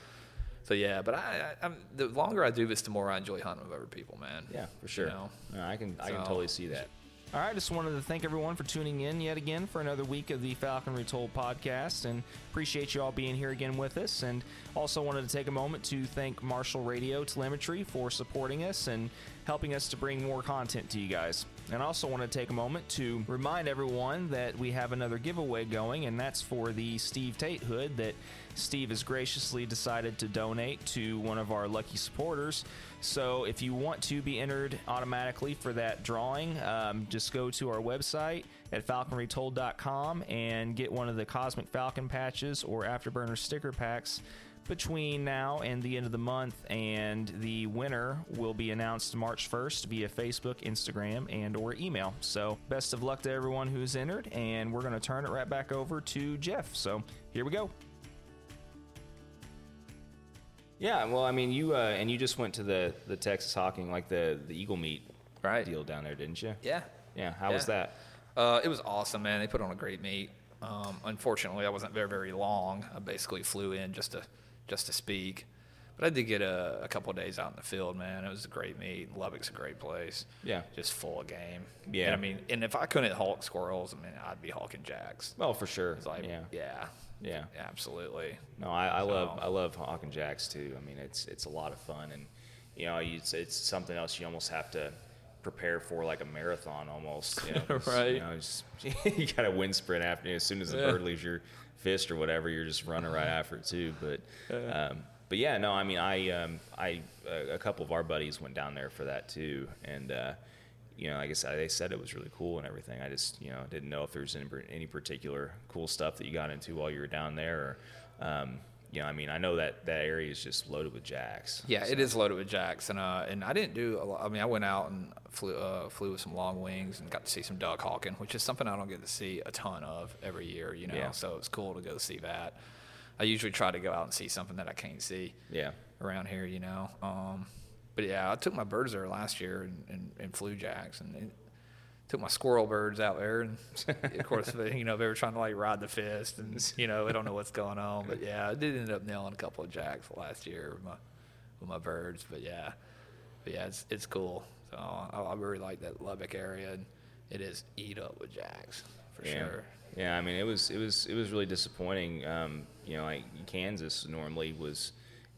So yeah, but I, I I'm, the longer I do this, the more I enjoy hunting with other people, man. Yeah, for sure. know? No, I can I can totally see that. All right, just wanted to thank everyone for tuning in yet again for another week of the Falcon Retold podcast and appreciate you all being here again with us. And also wanted to take a moment to thank Marshall Radio Telemetry for supporting us and helping us to bring more content to you guys. And also want to take a moment to remind everyone that we have another giveaway going, and that's for the Steve Tate hood that Steve has graciously decided to donate to one of our lucky supporters. So if you want to be entered automatically for that drawing, um, just go to our website at falconretold.com and get one of the Cosmic Falcon patches or Afterburner sticker packs between now and the end of the month and the winner will be announced March 1st via Facebook, Instagram, and or email. So best of luck to everyone who's entered and we're going to turn it right back over to Jeff. So here we go. Yeah, well, I mean, you uh, and you just went to the the Texas Hawking, like the the Eagle Meet Right. deal down there, didn't you? Yeah. Yeah. How was that? Uh, it was awesome, man. They put on a great meet. Um, unfortunately, I wasn't very very long. I basically flew in just to just to speak, but I did get a, a couple of days out in the field, man. It was a great meet. Lubbock's a great place. Yeah. just full of game. Yeah. and I mean, and if I couldn't hawk squirrels, I mean, I'd be hawking jacks. Well, for sure. It's like, yeah. yeah, Yeah. absolutely. No, I, I love I love Hawk and Jacks too. I mean, it's it's a lot of fun, and you know, it's it's something else you almost have to prepare for like a marathon almost. You know, Right. You, know, just, you got a wind sprint after. You know, as soon as the Yeah. bird leaves your fist or whatever, you're just running right after it too. But um, but yeah, no, I mean, I um, I a, a couple of our buddies went down there for that too, and. Uh, you know, like I said, they said it was really cool and everything. I just, you know, didn't know if there's any, any particular cool stuff that you got into while you were down there. Or, um, you know, I mean, I know that that area is just loaded with jacks. Yeah, so- it is loaded with jacks, and uh, and I didn't do a lot. I mean, I went out and flew uh, flew with some long wings and got to see some duck hawking, which is something I don't get to see a ton of every year. You know, Yeah. so it's cool to go see that. I usually try to go out and see something that I can't see Yeah. around here. You know, um, but yeah, I took my birds there last year and, and, and flew jacks and. it, Took my squirrel birds out there, and of course, they- you know they were trying to like ride the fist, and you know I don't know what's going on, but yeah, I did end up nailing a couple of jacks last year with my with my birds. But yeah, but yeah, it's it's cool. So I, I really like that Lubbock area, and it is eat up with jacks for yeah. sure. Yeah, I mean, it was it was it was really disappointing. Um, you know, like Kansas normally was,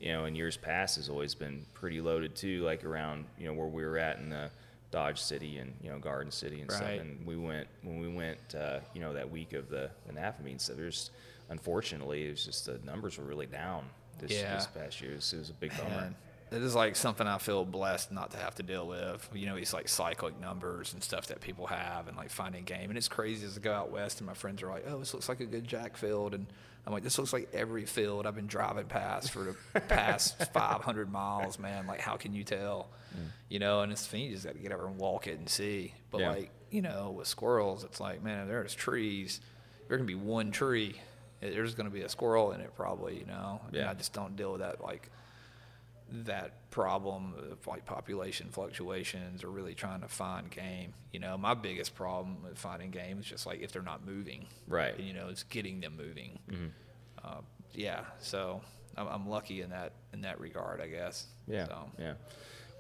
you know, in years past has always been pretty loaded too. Like around you know where we were at in the Dodge City and you know Garden City and stuff. And we went when we went, uh, you know, that week of the the meet. So there's unfortunately it was just the numbers were really down this, Yeah. this past year. It was, it was a big bummer. And it is like something I feel blessed not to have to deal with. You know, these like cyclic numbers and stuff that people have, and like finding game. And it's crazy as I go out west, and my friends are like, "Oh, this looks like a good jack field," and I'm like, "This looks like every field I've been driving past for the past 500 miles, man. Like, how can you tell? Mm. You know?" And it's funny, you just got to get over and walk it and see. But Yeah. like, you know, with squirrels, it's like, man, if there's trees. There can be one tree. There's going to be a squirrel in it, probably. You know. And Yeah. I just don't deal with that like that problem of like population fluctuations or really trying to find game. You know, my biggest problem with finding game is just like if they're not moving. Right. You know, it's getting them moving. Uh, yeah. So I'm, I'm lucky in that in that regard, I guess. Yeah, So, yeah.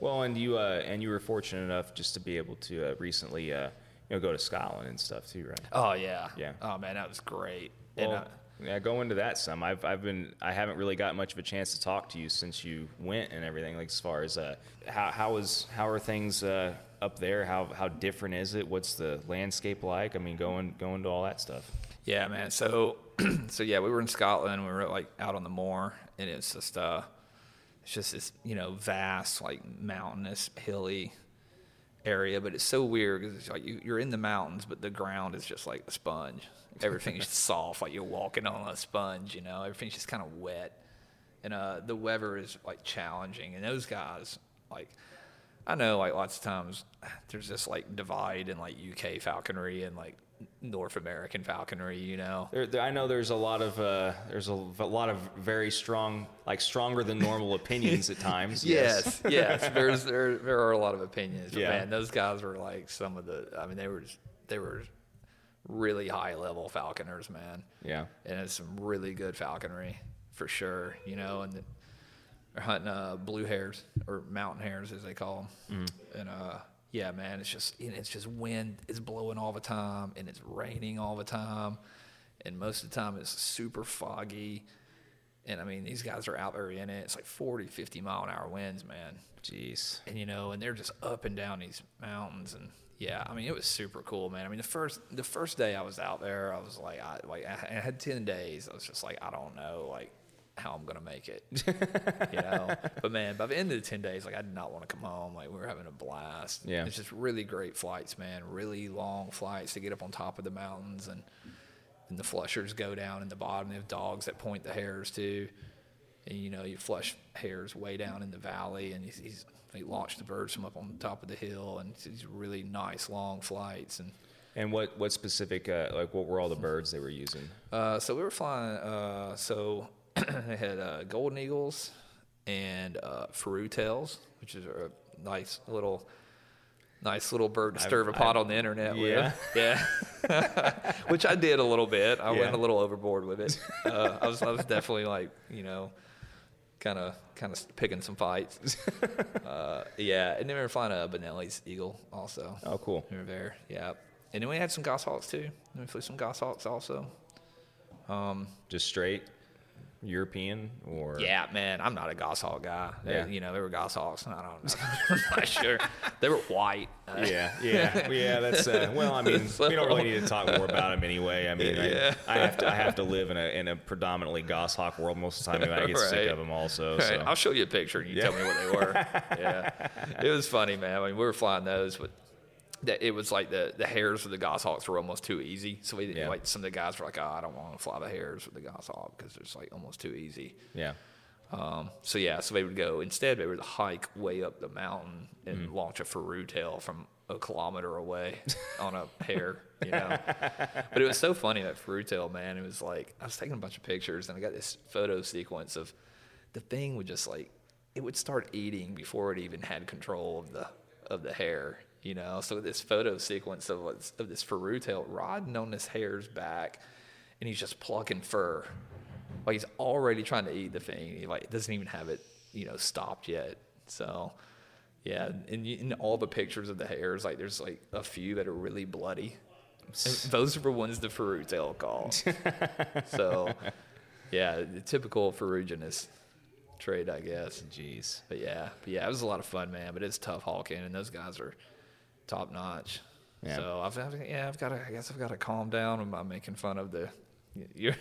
Well, and you uh, and you were fortunate enough just to be able to uh, recently, uh, you know, go to Scotland and stuff too, right? Oh yeah. Yeah. Oh man, that was great. and Well, uh, yeah, go into that some. I've I've been I haven't really got much of a chance to talk to you since you went and everything. Like as far as uh, how how is how are things uh, up there? How how different is it? What's the landscape like? I mean, going going to all that stuff. Yeah, man. So, so yeah, we were in Scotland. We were like out on the moor, and it's just uh, it's just this you know vast like mountainous, hilly area. But it's so weird because it's like you, you're in the mountains, but the ground is just like a sponge. Everything's soft, like you're walking on a sponge. You know, everything's just kind of wet, and uh, the weather is like challenging. And those guys, like, I know like lots of times there's this like divide in like UK falconry and like North American falconry. You know, There, there, I know there's a lot of uh, there's a, a lot of very strong, like stronger than normal opinions at times. Yes, yes. There's there there are a lot of opinions. But Yeah. man, those guys were like some of the. I mean, they were just, they were really high level falconers, man. Yeah. And it's some really good falconry for sure. You know, and they're hunting uh, blue hares or mountain hares as they call them. And uh, yeah, man, it's just you know, it's just wind is blowing all the time and it's raining all the time, and most of the time it's super foggy. And I mean, these guys are out there in it. It's like 40, 50 mile an hour winds, man. Jeez. And you know, and they're just up and down these mountains, and yeah, I mean, it was super cool, man. I mean, the first the first day I was out there, I was like, I like I had ten days. I was just like, I don't know, like how I'm gonna make it, you know. But man, by the end of the ten days, like I did not want to come home. Like we were having a blast. Yeah. it's just really great flights, man. Really long flights to get up on top of the mountains and. And the flushers go down in the bottom. They have dogs that point the hares to and you know you flush hares way down in the valley, and he's, he's he launched the birds from up on the top of the hill, and these really nice long flights. And And what what specific uh, like what were all the birds they were using? uh, so we were flying. Uh, so they had uh, golden eagles and uh, faru tails, which is a nice little. Nice little bird to stir the pot on the internet yeah. with. Yeah. Which I did a little bit. I Yeah. went a little overboard with it. Uh, I was I was definitely like, you know, kind of kind of picking some fights. uh, yeah, and then we were flying a Bonelli's eagle also. Oh, cool. We were there. Yeah, and then we had some goshawks too. And we flew some goshawks also. Um, Just straight European or Yeah, man, I'm not a goshawk guy. They- Yeah. you know, they were goshawks. I don't know. I'm not sure. They were white. Yeah, yeah, yeah. That's uh, well. I mean, So- we don't really need to talk more about them anyway. I mean, Yeah. I, I have to. I have to live in a in a predominantly goshawk world most of the time. and I get sick of them also. Right, So. I'll show you a picture and you tell me what they were. yeah, it was funny, man. I mean, we were flying those, but that it was like the the hares of the goshawks were almost too easy. So we didn't Yeah. like some of the guys were like, oh, I don't want to fly the hares with the goshawk because it's like almost too easy. yeah. Um, so yeah, so they would go instead. They would hike way up the mountain and Mm. launch a Faru tail from a kilometer away on a hare, you know. but it was so funny that Faru tail, man. It was like I was taking a bunch of pictures and I got this photo sequence of the thing would just like it would start eating before it even had control of the of the hare, you know. So this photo sequence of of this Faru tail riding on this hare's back, and he's just plucking fur. Like he's already trying to eat the thing. He like doesn't even have it, you know, stopped yet. So, yeah, and in all the pictures of the hares, like there's like a few that are really bloody. Those are the ones the Faru tail called. so, yeah, the typical ferruginous trade, I guess. Jeez. But yeah, but yeah, it was a lot of fun, man. But it's tough hawking, and those guys are top notch. Yeah. So I've, I've yeah, I've got to. I guess I've got to calm down when I'm making fun of the,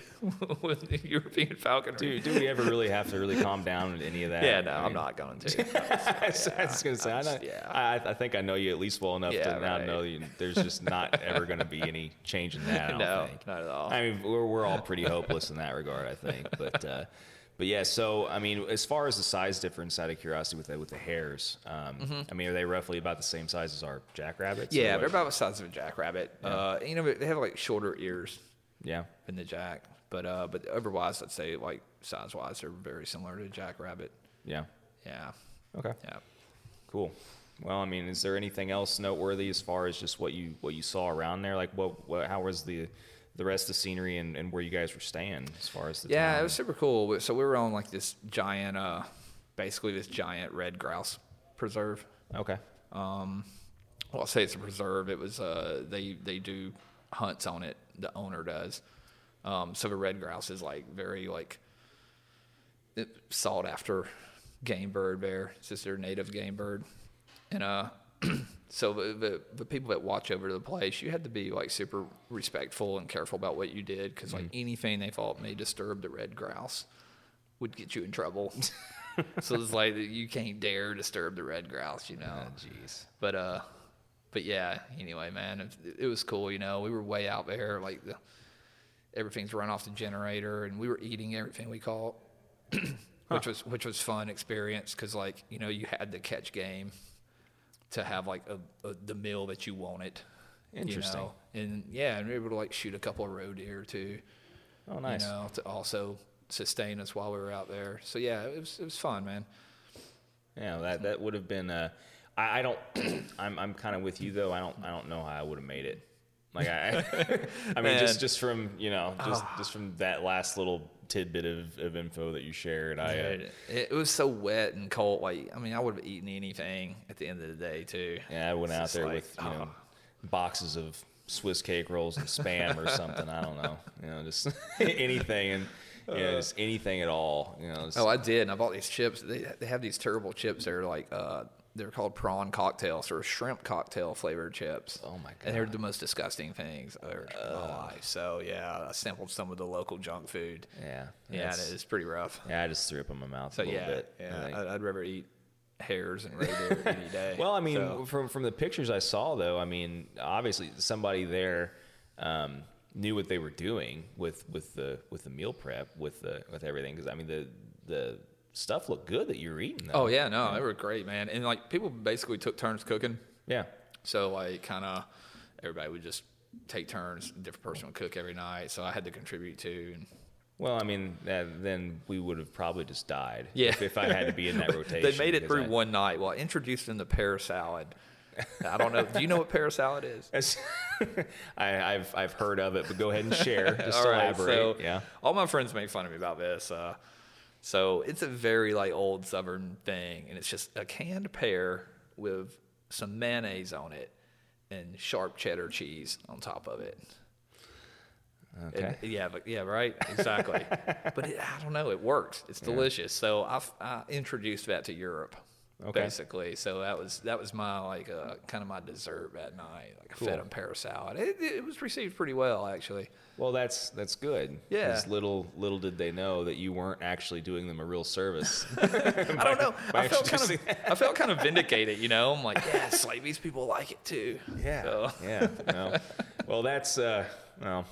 with the European falconry. Do, do we ever really have to really calm down with any of that? yeah, no, I I'm mean, not going to. I was, I was gonna say, I, I'm know, yeah. I, I think I know you at least well enough Yeah, to now know that you, there's just not ever going to be any change in that. I don't no, think. not at all. I mean, we're, we're all pretty hopeless in that regard, I think. But uh, but yeah, so I mean, as far as the size difference, out of curiosity, with the, with the hares, um, I mean, are they roughly about the same size as our jackrabbits? Mm-hmm. yeah, they're about the size of a jackrabbit. Uh, you know, they have like shorter ears yeah. than the jack, but uh, but otherwise, I'd say like size wise, they're very similar to a jackrabbit. Yeah. Yeah, Okay. yeah. Cool. Well, I mean, is there anything else noteworthy as far as just what you what you saw around there? Like, what, what how was the the rest of the scenery and, and where you guys were staying as far as the Yeah, it was super cool. So we were on like this giant, uh, basically this giant red grouse preserve. okay. Um, well, I'll say it's a preserve. It was uh, they they do hunts on it. The owner does. Um, so the red grouse is like very like sought after game bird there. It's just their native game bird, and uh, so the, the the people that watch over the place, you had to be like super respectful and careful about what you did because like anything they thought may disturb the red grouse would get you in trouble. so it's like you can't dare disturb the red grouse, you know. Jeez. But uh, but yeah. Anyway, man, it, it was cool. You know, we were way out there, like the everything's run off the generator, and we were eating everything we caught, which was which was fun experience because like you know you had to catch game to have like a, a the meal that you wanted. you Interesting. know? And yeah, and we were able to like shoot a couple of roe deer too. Oh, nice. You know, to also sustain us while we were out there. So yeah, it was it was fun, man. Yeah, that that would have been. Uh, I, I don't. I'm I'm kind of with you though. I don't I don't know how I would have made it. Like I, I mean, just just from you know, just just from that last little tidbit of, of info that you shared, I. Uh, It, it was so wet and cold. Like, I mean, I would have eaten anything at the end of the day, too. yeah, I went It's out there like, with you know oh. boxes of Swiss cake rolls and spam or something. I don't know. You know, just anything and you know, just anything at all. You know. just- Oh, I did. And I bought these chips. They, they have these terrible chips. They're like, uh, they're called prawn cocktails or shrimp cocktail flavored chips. Oh, my god! And they're the most disgusting things I've ever my life. So, yeah, I sampled some of the local junk food. yeah. Yeah, it's pretty rough. Yeah, I just threw up in my mouth So, a little yeah, bit. Yeah think. I, I'd rather eat hares and reindeer any day. Well, I mean, So- from from the pictures I saw, though, I mean, obviously somebody there um, knew what they were doing with with the with the meal prep with the with everything. Because I mean, the the stuff looked good that you were eating. Though. oh, yeah, no, they were great, man. And, like, people basically took turns cooking. yeah, So like kind of everybody would just take turns. A different person would cook every night. So I had to contribute too. And Well, I mean, uh, then we would have probably just died. yeah, If, if I had to be in that rotation. they made it through I- one night. Well, introduced them to pear salad. I don't know. Do you know what pear salad is? I, I've I've heard of it, but go ahead and share. Just All right, elaborate. so yeah. all my friends make fun of me about this. Uh, so it's a very like old Southern thing, and it's just a canned pear with some mayonnaise on it and sharp cheddar cheese on top of it. Okay. And- yeah, but yeah, right, exactly. but it, I don't know, it works. It's delicious. So I, I introduced that to Europe, Okay. basically. So that was that was my like uh, kind of my dessert at night, like a Cool. feta pear salad. It, it was received pretty well, actually. Well, that's that's good. Yeah. Little little did they know that you weren't actually doing them a real service. I don't know. I felt kind of I felt kind of vindicated, you know. I'm like, yes, like these people like it too. Yeah. So- Yeah. No. Well, that's uh, well.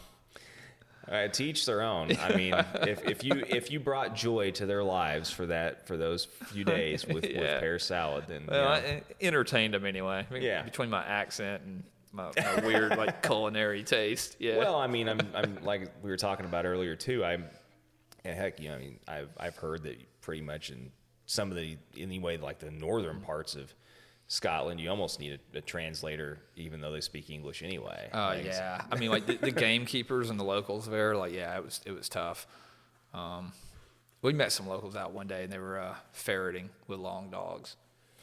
Uh, to each their own. I mean, if, if you if you brought joy to their lives for that for those few days with, Yeah. with pear salad, then Well, you know, I entertained them anyway. I mean, Yeah. Between my accent and my, my weird like culinary taste. Yeah. Well, I mean, I'm, I'm like we were talking about earlier too. I'm, and heck, you know, I mean, I've, I've heard that pretty much in some of the, anyway, like the northern parts of Scotland, you almost need a, a translator, even though they speak English anyway. Oh Like, yeah, I mean like the, the gamekeepers and the locals there, like yeah, it was it was tough. Um, we met some locals out one day and they were uh, ferreting with long dogs,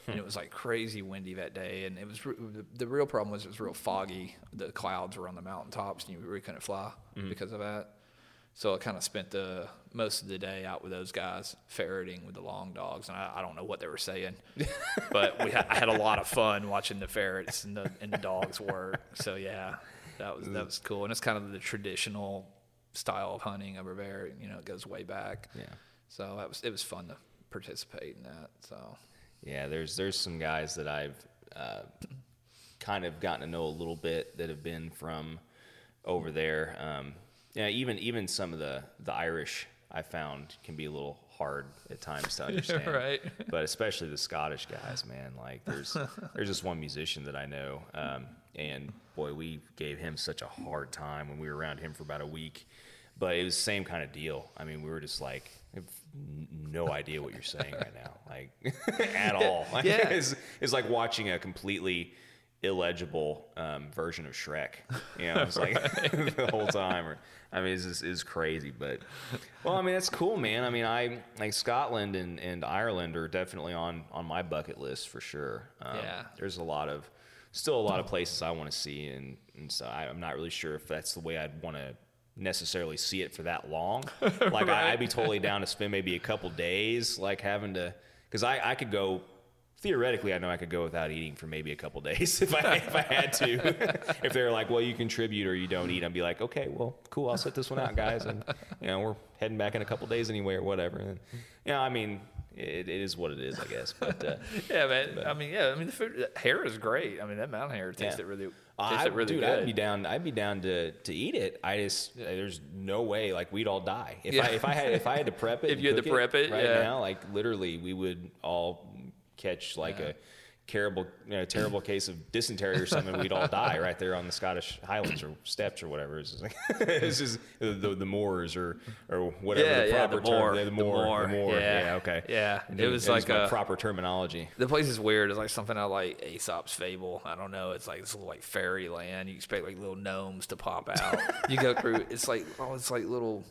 and it was like crazy windy that day. And it was re- the, the real problem was it was real foggy. The clouds were on the mountaintops and you really couldn't fly because of that. So I kind of spent the most of the day out with those guys ferreting with the long dogs, and I, I don't know what they were saying, but we I had a lot of fun watching the ferrets and the and the dogs work. So yeah, that was that was cool, and it's kind of the traditional style of hunting over there. You know, it goes way back. Yeah. So that was it was fun to participate in that. So Yeah, there's there's some guys that I've uh, kind of gotten to know a little bit that have been from over there. Um, yeah, even even some of the the Irish I found can be a little hard at times to understand. right. But especially the Scottish guys, man. Like there's there's just one musician that I know, um, and boy, we gave him such a hard time when we were around him for about a week. But it was the same kind of deal. I mean, we were just like, I have no idea what you're saying right now, like at all. Like, Yeah. it's, it's like watching a completely illegible um, version of Shrek. You know, it's like the whole time. Or, I mean, it's it's crazy. But well, I mean, that's cool, man. I mean, I like Scotland and, and Ireland are definitely on on my bucket list for sure. Um, Yeah. there's a lot of still a lot of places I want to see, and and so I, I'm not really sure if that's the way I'd want to necessarily see it for that long. Like I, I'd be totally down to spend maybe a couple days, like having to, because I I could go. Theoretically, I know I could go without eating for maybe a couple days if I if I had to. if they're like, "Well, you contribute or you don't eat," I'd be like, "Okay, well, cool. I'll sit this one out, guys." And you know, we're heading back in a couple days anyway, or whatever. And you know, I mean, it, it is what it is, I guess. But uh, yeah, man. I mean, yeah. I mean, the food, hare is great. I mean, that mountain hare tastes Yeah. it really, I, tastes it really dude, good. I'd be down. I'd be down to, to eat it. I just there's no way like we'd all die if Yeah. I if I had if I had to prep it. If you had to prep it, right yeah. now, like literally, we would all catch like a terrible you know, terrible case of dysentery or something. We'd all die right there on the Scottish Highlands or steppes or whatever. It's just like it's just the, the, the moors or or whatever Yeah, the yeah, the term. moor, yeah, the the moor. moor, The moor. yeah, Yeah. Okay. yeah. It was It like my a- proper terminology. The place is weird. It's like something out of like Aesop's fable. I don't know. It's like this little like fairyland. You expect like little gnomes to pop out. you go through. It's like oh, it's like little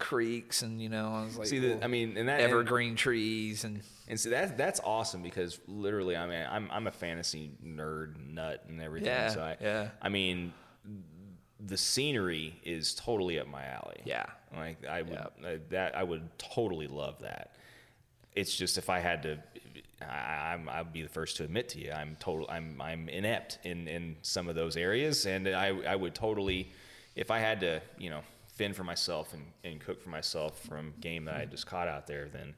creeks and you know, it's like See, the, little I mean, and that and- evergreen trees and And so that's that's awesome because literally, I mean, I'm I'm a fantasy nerd nut and everything. Yeah, so I, yeah. I mean, the scenery is totally up my alley. Yeah. like I would. I, uh, that I would totally love that. It's just if I had to, I, I'm I'd be the first to admit to you, I'm total I'm I'm inept in in some of those areas, and I I would totally, if I had to, you know, fend for myself and, and cook for myself from game that I just caught out there, then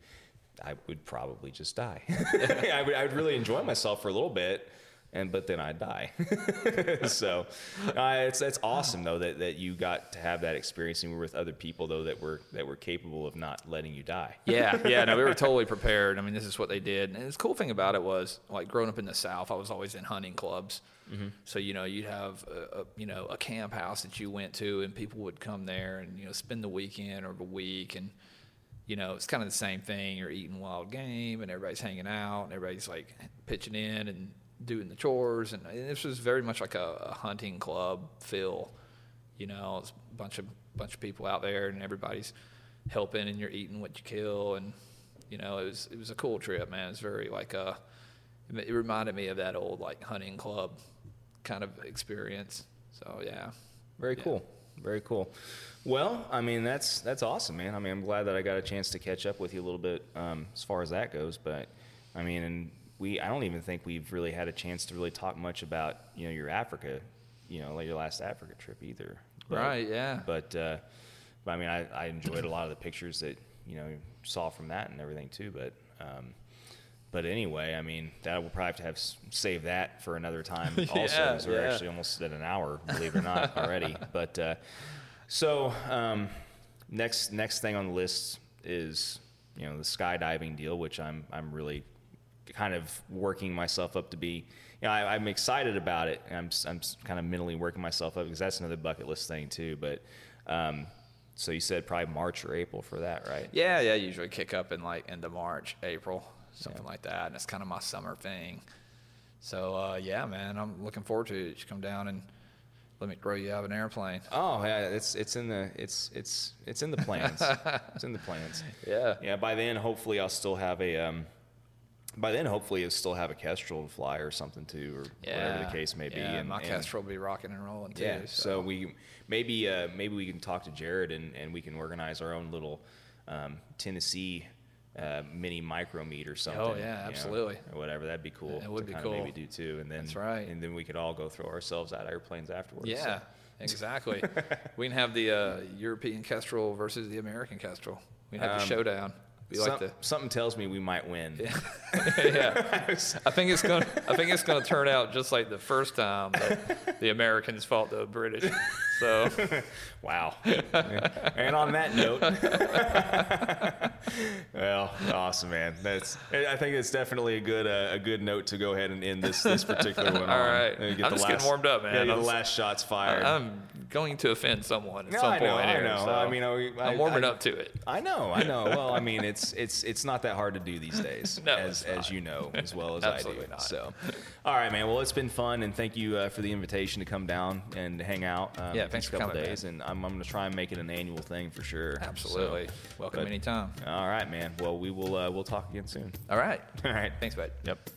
I would probably just die. I would I would really enjoy myself for a little bit. And but then I'd die. so uh, it's that's awesome though that, that you got to have that experience and you were with other people though that were that were capable of not letting you die. yeah, yeah. No, we were totally prepared. I mean, this is what they did. And the cool thing about it was, like, growing up in the South, I was always in hunting clubs. So you know, you'd have a, a you know a camp house that you went to, and people would come there and you know spend the weekend or the week, and you know it's kind of the same thing. You're eating wild game, and everybody's hanging out, and everybody's like pitching in and doing the chores, and, and this was very much like a, a hunting club feel. You know, it's a bunch of bunch of people out there, and everybody's helping, and you're eating what you kill, and you know, it was it was a cool trip, man. It's very like uh, it it reminded me of that old like hunting club kind of experience. So yeah, Very Yeah. cool. Very cool. Well, I mean that's that's awesome, man. I mean, I'm glad that I got a chance to catch up with you a little bit um, as far as that goes. But I mean, and we I don't even think we've really had a chance to really talk much about you know your Africa, you know, like your last Africa trip either. But, Right, yeah. But uh, but I mean, I, I enjoyed a lot of the pictures that you know saw from that and everything too. But um, but anyway, I mean, that we'll probably have to have save that for another time. Also, Yeah, we're yeah. actually almost at an hour, believe it or not, already. But uh, so um, next next thing on the list is you know the skydiving deal, which I'm I'm really kind of working myself up to be. You know, I, I'm excited about it. I'm I'm kind of mentally working myself up because that's another bucket list thing too. But um, so you said probably March or April for that, right? Yeah, yeah. Usually kick up in like end of March, April, something like that, and it's kind of my summer thing. So uh, yeah, man, I'm looking forward to it. You should come down and let me grow you out of an airplane. Oh yeah, it's it's in the it's it's it's in the plans. it's in the plans. Yeah. Yeah. By then, hopefully, I'll still have a. Um, by then, hopefully, I'll still have a Kestrel to fly or something too, or whatever the case may be. Yeah, and, my and- Kestrel will be rocking and rolling too. Yeah. So, we maybe uh, maybe we can talk to Jared and, and we can organize our own little um, Tennessee uh, mini micro meet or something. Oh, yeah, you know, absolutely. or whatever. That'd be cool. It would to be kinda Maybe do too, and then That's right. And then we could all go throw ourselves out of airplanes afterwards. yeah, so. exactly. we can have the uh, European Kestrel versus the American Kestrel. We can have the Um, like Some- the something tells me we might win. yeah. I think it's going. to I think it's to turn out just like the first time that the Americans fought the British. So Wow. and on that note, well, awesome, man. That's. I think it's definitely a good uh, a good note to go ahead and end this this particular one. All on. right. I'm just getting warmed up, man. Yeah, get I'm the last shots fired. I'm going to offend someone at No, some I know, point I here. know. so I mean, I- I- I'm warming I- up to it. I know, I know. Well, I mean, it's it's it's not that hard to do these days, No, as as you know as well as I do. Absolutely not. So, all right, man. Well, it's been fun, and thank you uh, for the invitation to come down and hang out. Um, Yeah, thanks for couple coming, days, and I'm, I'm going to try and make it an annual thing for sure. Absolutely. So, Welcome but- anytime. All right, man. Well, we will uh, we'll talk again soon. All right. All right. Thanks, bud. Yep.